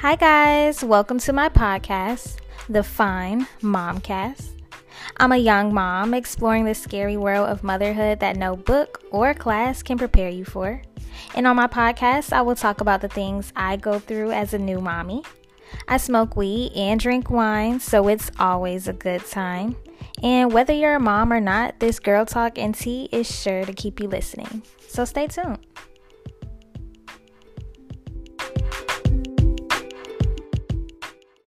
Hi, guys. Welcome to my podcast, The Fine Momcast. I'm a young mom exploring the scary world of motherhood that no book or class can prepare you for. And on my podcast, I will talk about the things I go through as a new mommy. I smoke weed and drink wine, so it's always a good time. And whether you're a mom or not, this girl talk and tea is sure to keep you listening. So stay tuned.